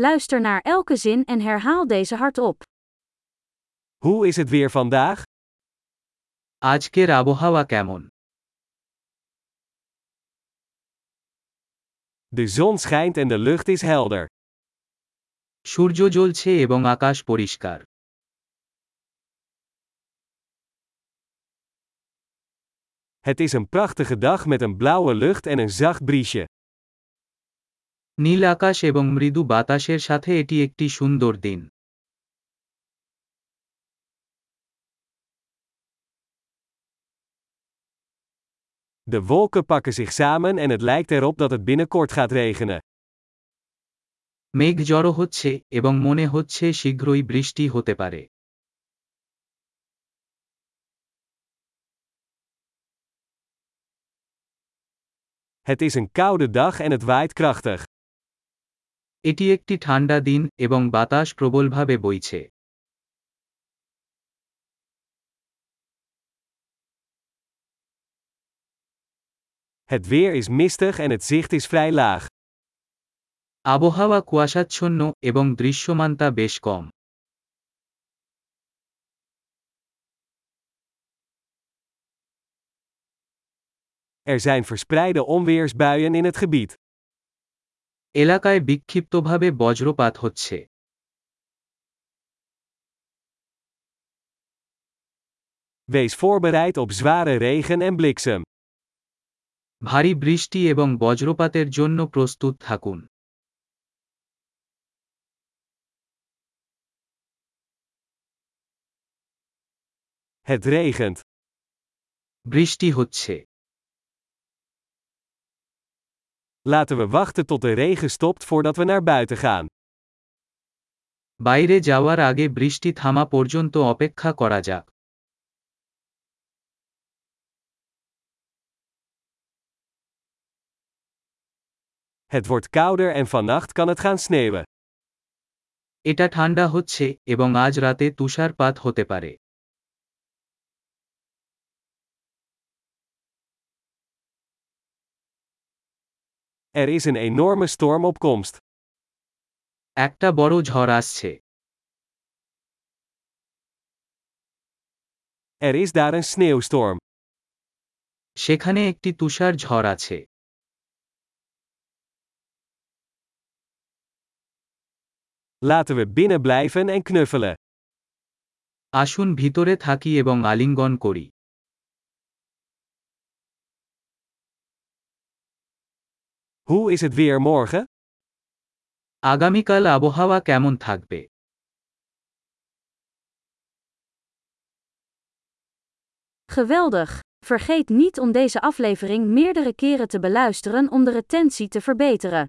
Luister naar elke zin en herhaal deze hardop. Hoe is het weer vandaag? আজকের আবহাওয়া কেমন De zon schijnt en de lucht is helder. সূর্য জ্বলছে এবং আকাশ পরিষ্কার Het is een prachtige dag met een blauwe lucht en een zacht briesje. নীল আকাশ এবং মৃদু বাতাসের সাথে এটি একটি সুন্দর দিন De wolken pakken zich samen en het lijkt erop dat het binnenkort gaat regenen. মেঘ জড়ো হচ্ছে এবং মনে হচ্ছে শীঘ্রই বৃষ্টি হতে পারে Het is een koude dag en het waait krachtig. এটি একটি ঠান্ডা দিন এবং বাতাস প্রবলভাবে বইছে Het weer is mistig en het zicht is vrij laag. আবহাওয়া কুয়াশাচ্ছন্ন এবং দৃশ্যমানতা বেশ কম Er zijn verspreide onweersbuien in het gebied. এলাকায় বিক্ষিপ্তভাবে বজ্রপাত হচ্ছে Wees voorbereid op zware regen en bliksem. ভারী বৃষ্টি এবং বজ্রপাতের জন্য প্রস্তুত থাকুন Het regent. বৃষ্টি হচ্ছে Laten we wachten tot de regen stopt voordat we naar buiten gaan. বাইরে যাওয়ার আগে বৃষ্টি থামা পর্যন্ত অপেক্ষা করা যাক Het wordt kouder en vannacht kan het gaan sneeuwen. এটা ঠান্ডা হচ্ছে এবং আজ রাতে তুষারপাত হতে পারে Er is een enorme storm op komst. একটা বড় ঝড় আসছে Er is daar een sneeuwstorm. সেখানে একটি তুষার ঝড় আছে Laten we binnen blijven en knuffelen. আসুন ভিতরে থাকি এবং আলিঙ্গন করি Hoe is het weer morgen? আগামীকাল আবহাওয়া কেমন থাকবে Geweldig! Vergeet niet om deze aflevering meerdere keren te beluisteren om de retentie te verbeteren.